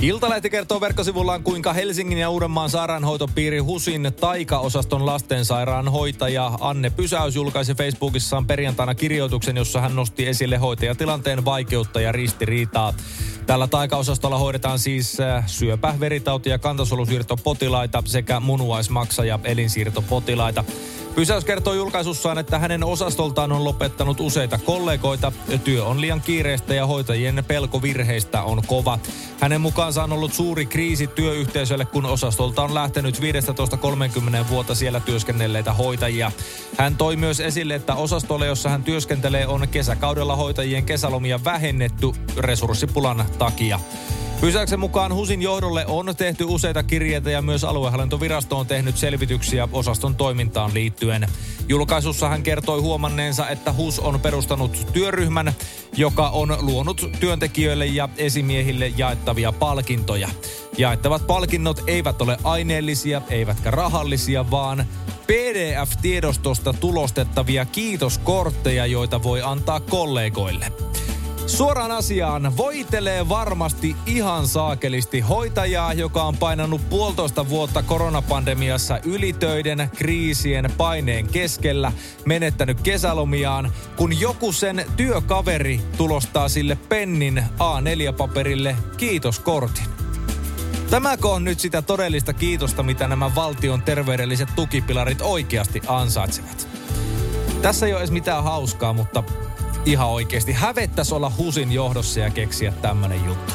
Iltalehti kertoo verkkosivullaan, kuinka Helsingin ja Uudenmaan sairaanhoitopiiri HUSin taikaosaston lastensairaanhoitaja Anne Pysäys julkaisi Facebookissaan perjantaina kirjoituksen, jossa hän nosti esille hoitajatilanteen vaikeutta ja ristiriitaa. Tällä taikaosastolla hoidetaan siis äh, syöpä, veritauti ja kantasolusiirtopotilaita sekä munuaismaksa- ja elinsiirtopotilaita. Pysäys kertoo julkaisussaan, että hänen osastoltaan on lopettanut useita kollegoita. Työ on liian kiireistä ja hoitajien pelko virheistä on kova. Hänen mukaansa on ollut suuri kriisi työyhteisölle, kun osastolta on lähtenyt 15-30 vuotta siellä työskennelleitä hoitajia. Hän toi myös esille, että osastolle, jossa hän työskentelee, on kesäkaudella hoitajien kesälomia vähennetty resurssipulan takia. Pysäyksen mukaan HUSin johdolle on tehty useita kirjeitä ja myös aluehallintovirasto on tehnyt selvityksiä osaston toimintaan liittyen. Julkaisussa hän kertoi huomanneensa, että HUS on perustanut työryhmän, joka on luonut työntekijöille ja esimiehille jaettavia palkintoja. Jaettavat palkinnot eivät ole aineellisia eivätkä rahallisia, vaan PDF-tiedostosta tulostettavia kiitoskortteja, joita voi antaa kollegoille. Suoraan asiaan voitelee varmasti ihan saakelisti hoitajaa, joka on painanut puolitoista vuotta koronapandemiassa ylitöiden, kriisien, paineen keskellä, menettänyt kesälomiaan, kun joku sen työkaveri tulostaa sille pennin A4-paperille kiitoskortin. Tämäkö on nyt sitä todellista kiitosta, mitä nämä valtion terveydelliset tukipilarit oikeasti ansaitsevat? Tässä ei ole edes mitään hauskaa, mutta ihan oikeasti. Hävettäisi olla Husin johdossa ja keksiä tämmönen juttu.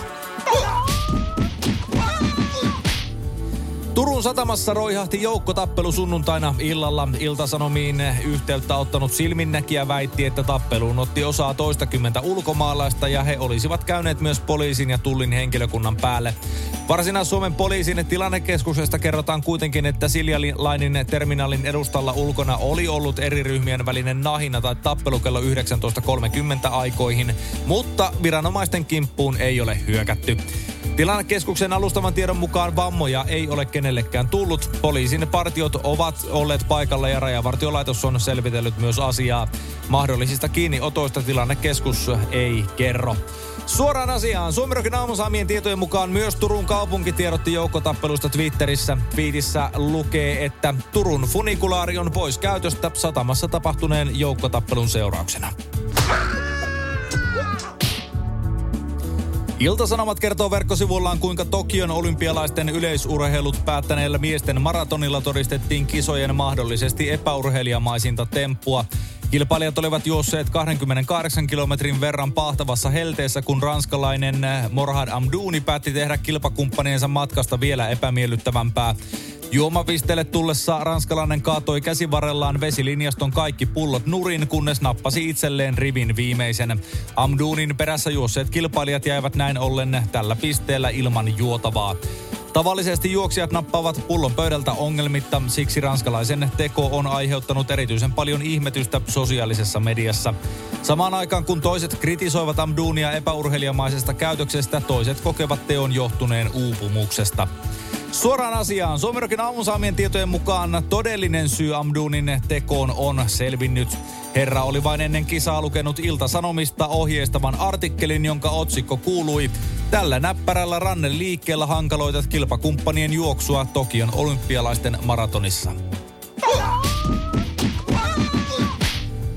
Turun satamassa roihahti joukkotappelu sunnuntaina illalla. Iltasanomiin yhteyttä ottanut silminnäkijä väitti, että tappeluun otti osaa toistakymmentä ulkomaalaista ja he olisivat käyneet myös poliisin ja tullin henkilökunnan päälle. Varsinais-Suomen poliisin tilannekeskuksesta kerrotaan kuitenkin, että Siljalainin terminaalin edustalla ulkona oli ollut eri ryhmien välinen nahina tai tappelu kello 19.30 aikoihin, mutta viranomaisten kimppuun ei ole hyökätty. Tilannekeskuksen alustavan tiedon mukaan vammoja ei ole kenellekään tullut. Poliisin partiot ovat olleet paikalla ja rajavartiolaitos on selvitellyt myös asiaa. Mahdollisista kiinniotoista tilannekeskus ei kerro. Suoraan asiaan. Suomirokin aamusaamien tietojen mukaan myös Turun kaupunki tiedotti joukkotappelusta Twitterissä. Viitissä lukee, että Turun funikulaari on pois käytöstä satamassa tapahtuneen joukkotappelun seurauksena. Iltasanomat kertoo verkkosivullaan, kuinka Tokion olympialaisten yleisurheilut päättäneellä miesten maratonilla todistettiin kisojen mahdollisesti epäurheilijamaisinta temppua. Kilpailijat olivat juosseet 28 kilometrin verran pahtavassa helteessä, kun ranskalainen Morhad Amdouni päätti tehdä kilpakumppaniensa matkasta vielä epämiellyttävämpää. Juomapisteelle tullessa ranskalainen kaatoi käsivarrellaan vesilinjaston kaikki pullot nurin, kunnes nappasi itselleen rivin viimeisen. Amduunin perässä juosseet kilpailijat jäivät näin ollen tällä pisteellä ilman juotavaa. Tavallisesti juoksijat nappaavat pullon pöydältä ongelmitta, siksi ranskalaisen teko on aiheuttanut erityisen paljon ihmetystä sosiaalisessa mediassa. Samaan aikaan kun toiset kritisoivat Amduunia epäurheilijamaisesta käytöksestä, toiset kokevat teon johtuneen uupumuksesta. Suoraan asiaan. Suomerokin aamusaamien tietojen mukaan todellinen syy Amdunin tekoon on selvinnyt. Herra oli vain ennen kisaa lukenut Ilta-Sanomista ohjeistavan artikkelin, jonka otsikko kuului Tällä näppärällä rannen liikkeellä hankaloitat kilpakumppanien juoksua Tokion olympialaisten maratonissa.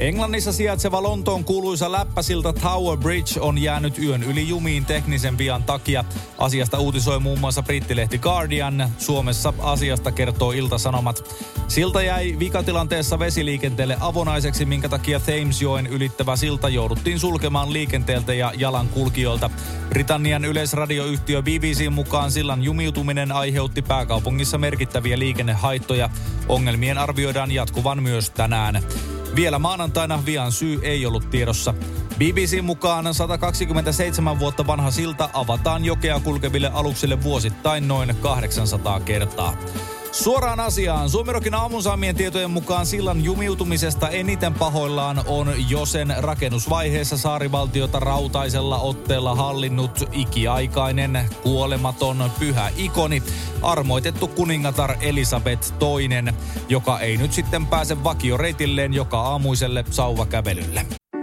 Englannissa sijaitseva Lontoon kuuluisa läppäsilta Tower Bridge on jäänyt yön yli jumiin teknisen vian takia. Asiasta uutisoi muun muassa brittilehti Guardian. Suomessa asiasta kertoo Ilta-Sanomat. Silta jäi vikatilanteessa vesiliikenteelle avonaiseksi, minkä takia Thamesjoen ylittävä silta jouduttiin sulkemaan liikenteeltä ja jalankulkijoilta. Britannian yleisradioyhtiö BBC mukaan sillan jumiutuminen aiheutti pääkaupungissa merkittäviä liikennehaittoja. Ongelmien arvioidaan jatkuvan myös tänään. Vielä maanantaina vian syy ei ollut tiedossa. BBC mukaan 127 vuotta vanha silta avataan jokea kulkeville aluksille vuosittain noin 800 kertaa. Suoraan asiaan. Suomirokin aamun saamien tietojen mukaan sillan jumiutumisesta eniten pahoillaan on jo sen rakennusvaiheessa saarivaltiota rautaisella otteella hallinnut ikiaikainen, kuolematon, pyhä ikoni, armoitettu kuningatar Elisabeth II, joka ei nyt sitten pääse vakioreitilleen joka aamuiselle sauvakävelylle.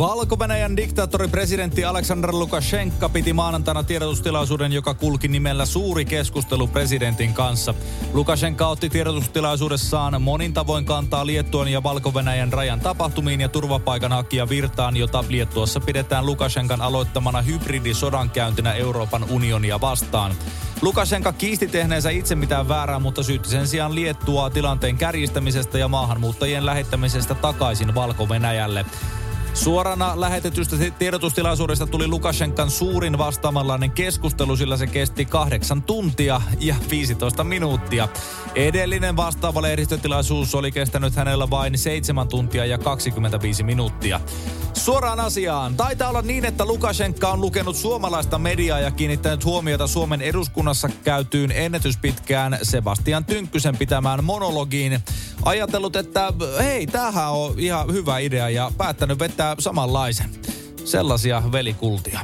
Valko-Venäjän diktaattori presidentti Aleksandr Lukashenka piti maanantaina tiedotustilaisuuden, joka kulki nimellä Suuri keskustelu presidentin kanssa. Lukashenka otti tiedotustilaisuudessaan monin tavoin kantaa Liettuan ja Valko-Venäjän rajan tapahtumiin ja turvapaikanhakija virtaan, jota Liettuassa pidetään Lukashenkan aloittamana hybridisodankäyntinä Euroopan unionia vastaan. Lukashenka kiisti tehneensä itse mitään väärää, mutta syytti sen sijaan Liettua tilanteen kärjistämisestä ja maahanmuuttajien lähettämisestä takaisin Valko-Venäjälle. Suorana lähetetystä tiedotustilaisuudesta tuli Lukashenkan suurin vastaamanlainen keskustelu, sillä se kesti kahdeksan tuntia ja 15 minuuttia. Edellinen vastaava lehdistötilaisuus oli kestänyt hänellä vain 7 tuntia ja 25 minuuttia. Suoraan asiaan. Taitaa olla niin, että Lukashenka on lukenut suomalaista mediaa ja kiinnittänyt huomiota Suomen eduskunnassa käytyyn ennätyspitkään Sebastian Tynkkysen pitämään monologiin. Ajatellut, että hei, tämähän on ihan hyvä idea ja päättänyt vetää samanlaisen. Sellaisia velikultia.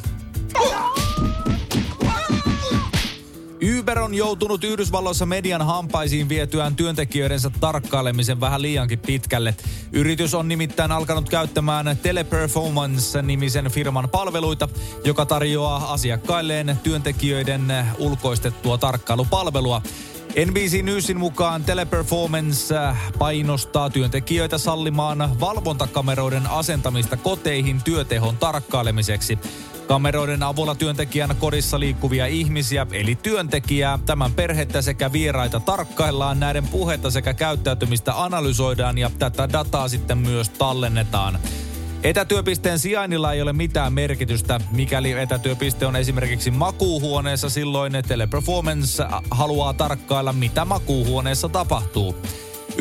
Uber on joutunut Yhdysvalloissa median hampaisiin vietyään työntekijöidensä tarkkailemisen vähän liiankin pitkälle. Yritys on nimittäin alkanut käyttämään Teleperformance-nimisen firman palveluita, joka tarjoaa asiakkailleen työntekijöiden ulkoistettua tarkkailupalvelua. NBC Newsin mukaan Teleperformance painostaa työntekijöitä sallimaan valvontakameroiden asentamista koteihin työtehon tarkkailemiseksi. Kameroiden avulla työntekijän kodissa liikkuvia ihmisiä, eli työntekijää, tämän perhettä sekä vieraita tarkkaillaan, näiden puhetta sekä käyttäytymistä analysoidaan ja tätä dataa sitten myös tallennetaan. Etätyöpisteen sijainnilla ei ole mitään merkitystä. Mikäli etätyöpiste on esimerkiksi makuuhuoneessa, silloin Teleperformance haluaa tarkkailla, mitä makuuhuoneessa tapahtuu.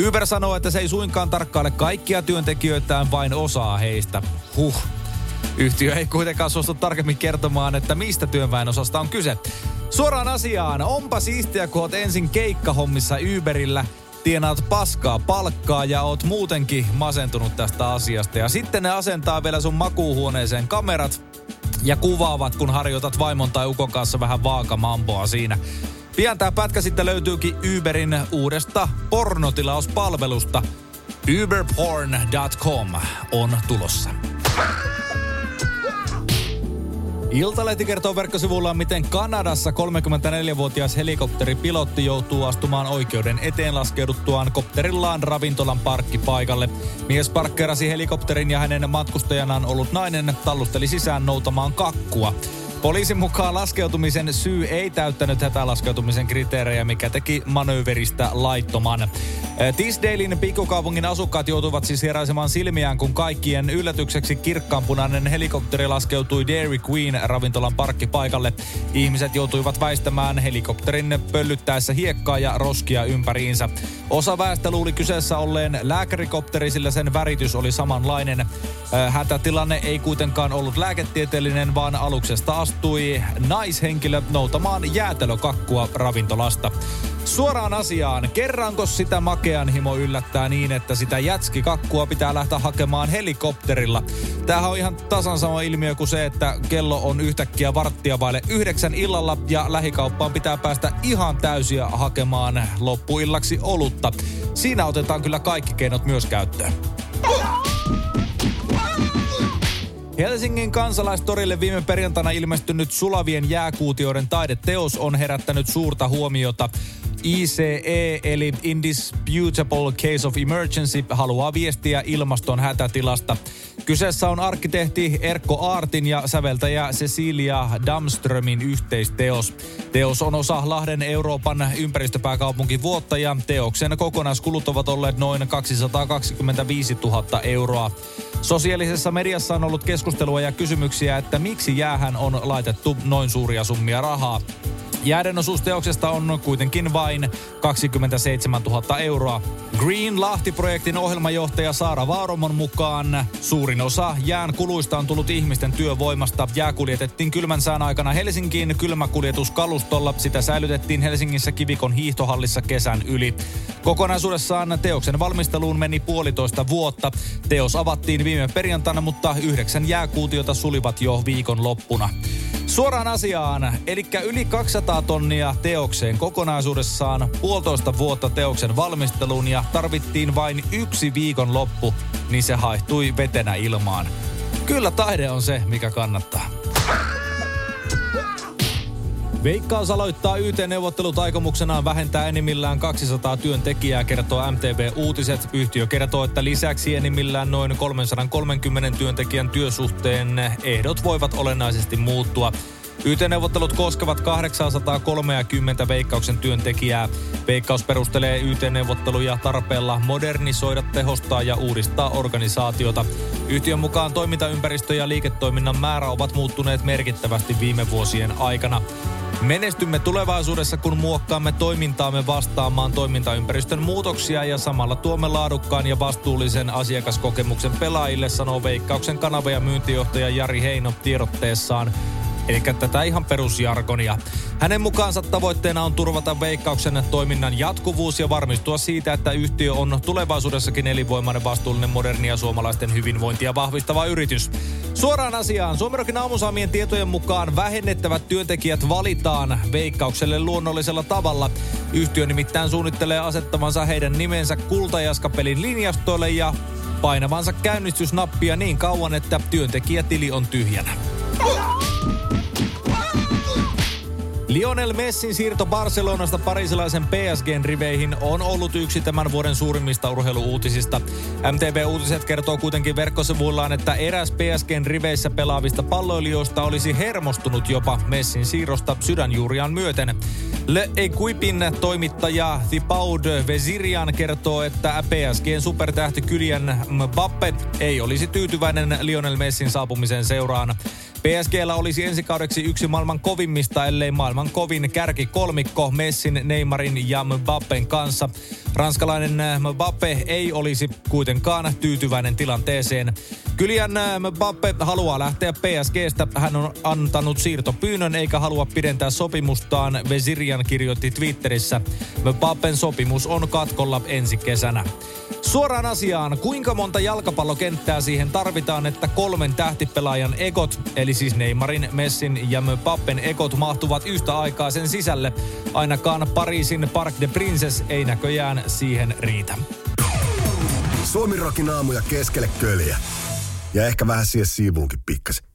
Uber sanoo, että se ei suinkaan tarkkaile kaikkia työntekijöitään, vain osaa heistä. Huh. Yhtiö ei kuitenkaan suostu tarkemmin kertomaan, että mistä työväenosasta on kyse. Suoraan asiaan, onpa siistiä, kun oot ensin keikkahommissa Uberillä, tienaat paskaa palkkaa ja oot muutenkin masentunut tästä asiasta. Ja sitten ne asentaa vielä sun makuuhuoneeseen kamerat ja kuvaavat, kun harjoitat vaimon tai ukon kanssa vähän vaakamamboa siinä. Pian tää pätkä sitten löytyykin Uberin uudesta pornotilauspalvelusta. Uberporn.com on tulossa. Iltalehti kertoo verkkosivullaan, miten Kanadassa 34-vuotias helikopteripilotti joutuu astumaan oikeuden eteen laskeuduttuaan kopterillaan ravintolan parkkipaikalle. Mies parkkerasi helikopterin ja hänen matkustajanaan ollut nainen tallusteli sisään noutamaan kakkua. Poliisin mukaan laskeutumisen syy ei täyttänyt hätälaskeutumisen kriteerejä, mikä teki manööveristä laittoman. Tisdalein pikkukaupungin asukkaat joutuivat siis heräisemään silmiään, kun kaikkien yllätykseksi kirkkaanpunainen helikopteri laskeutui Dairy Queen ravintolan parkkipaikalle. Ihmiset joutuivat väistämään helikopterin pöllyttäessä hiekkaa ja roskia ympäriinsä. Osa väestä luuli kyseessä olleen lääkärikopteri, sillä sen väritys oli samanlainen. Hätätilanne ei kuitenkaan ollut lääketieteellinen, vaan aluksesta astui naishenkilö noutamaan jäätelökakkua ravintolasta. Suoraan asiaan, kerranko sitä makean himo yllättää niin, että sitä jätskikakkua pitää lähteä hakemaan helikopterilla? Tämähän on ihan tasan sama ilmiö kuin se, että kello on yhtäkkiä varttia vaille yhdeksän illalla ja lähikauppaan pitää päästä ihan täysiä hakemaan loppuillaksi olutta. Siinä otetaan kyllä kaikki keinot myös käyttöön. Helsingin kansalaistorille viime perjantaina ilmestynyt sulavien jääkuutioiden taideteos on herättänyt suurta huomiota. ICE eli Indisputable Case of Emergency haluaa viestiä ilmaston hätätilasta. Kyseessä on arkkitehti Erkko Aartin ja säveltäjä Cecilia Damströmin yhteisteos. Teos on osa Lahden Euroopan ympäristöpääkaupunki vuotta ja teoksen kokonaiskulut ovat olleet noin 225 000 euroa. Sosiaalisessa mediassa on ollut keskustelua ja kysymyksiä, että miksi jäähän on laitettu noin suuria summia rahaa. Jääden osuus on kuitenkin vain 27 000 euroa. Green Lahti-projektin ohjelmajohtaja Saara Vaaromon mukaan suurin osa jään kuluista on tullut ihmisten työvoimasta. Jää kuljetettiin kylmän sään aikana Helsinkiin kylmäkuljetuskalustolla. Sitä säilytettiin Helsingissä Kivikon hiihtohallissa kesän yli. Kokonaisuudessaan teoksen valmisteluun meni puolitoista vuotta. Teos avattiin viime perjantaina, mutta yhdeksän jääkuutiota sulivat jo viikon loppuna. Suoraan asiaan, eli yli 200 tonnia teokseen kokonaisuudessaan, puolitoista vuotta teoksen valmisteluun ja tarvittiin vain yksi viikon loppu, niin se haihtui vetenä ilmaan. Kyllä taide on se, mikä kannattaa. Veikkaus aloittaa YT-neuvottelut aikomuksenaan vähentää enimmillään 200 työntekijää, kertoo MTV Uutiset. Yhtiö kertoo, että lisäksi enimmillään noin 330 työntekijän työsuhteen ehdot voivat olennaisesti muuttua. YT-neuvottelut koskevat 830 Veikkauksen työntekijää. Veikkaus perustelee YT-neuvotteluja tarpeella modernisoida, tehostaa ja uudistaa organisaatiota. Yhtiön mukaan toimintaympäristö ja liiketoiminnan määrä ovat muuttuneet merkittävästi viime vuosien aikana. Menestymme tulevaisuudessa, kun muokkaamme toimintaamme vastaamaan toimintaympäristön muutoksia ja samalla tuomme laadukkaan ja vastuullisen asiakaskokemuksen pelaajille, sanoo Veikkauksen kanava- ja myyntijohtaja Jari Heino tiedotteessaan. Eli tätä ihan perusjargonia. Hänen mukaansa tavoitteena on turvata veikkauksen toiminnan jatkuvuus ja varmistua siitä, että yhtiö on tulevaisuudessakin elinvoimainen, vastuullinen, moderni ja suomalaisten hyvinvointia vahvistava yritys. Suoraan asiaan. Suomerokin aamusaamien tietojen mukaan vähennettävät työntekijät valitaan veikkaukselle luonnollisella tavalla. Yhtiö nimittäin suunnittelee asettavansa heidän nimensä kultajaskapelin linjastoille ja painavansa käynnistysnappia niin kauan, että työntekijätili on tyhjänä. Lionel Messin siirto Barcelonasta parisilaisen PSGn riveihin on ollut yksi tämän vuoden suurimmista urheiluuutisista. MTV-uutiset kertoo kuitenkin verkkosivuillaan, että eräs PSGn riveissä pelaavista palloilijoista olisi hermostunut jopa Messin siirrosta sydänjuuriaan myöten. Le Equipin toimittaja Thibaud Vezirian kertoo, että PSGn supertähti Kylian Mbappe ei olisi tyytyväinen Lionel Messin saapumisen seuraan. PSGllä olisi ensi kaudeksi yksi maailman kovimmista, ellei maailman kovin kärki kolmikko Messin, Neymarin ja Mbappen kanssa. Ranskalainen Mbappe ei olisi kuitenkaan tyytyväinen tilanteeseen. Kylian Mbappe haluaa lähteä PSGstä. Hän on antanut siirtopyynnön eikä halua pidentää sopimustaan, Vesirian kirjoitti Twitterissä. Mbappen sopimus on katkolla ensi kesänä. Suoraan asiaan, kuinka monta jalkapallokenttää siihen tarvitaan, että kolmen tähtipelaajan ekot, eli siis Neymarin, Messin ja Mbappen ekot mahtuvat yhtä aikaa sen sisälle. Ainakaan Pariisin Parc de Princes ei näköjään siihen riitä. Suomi aamuja keskelle köljä. Ja ehkä vähän siihen siivuunkin pikkasen.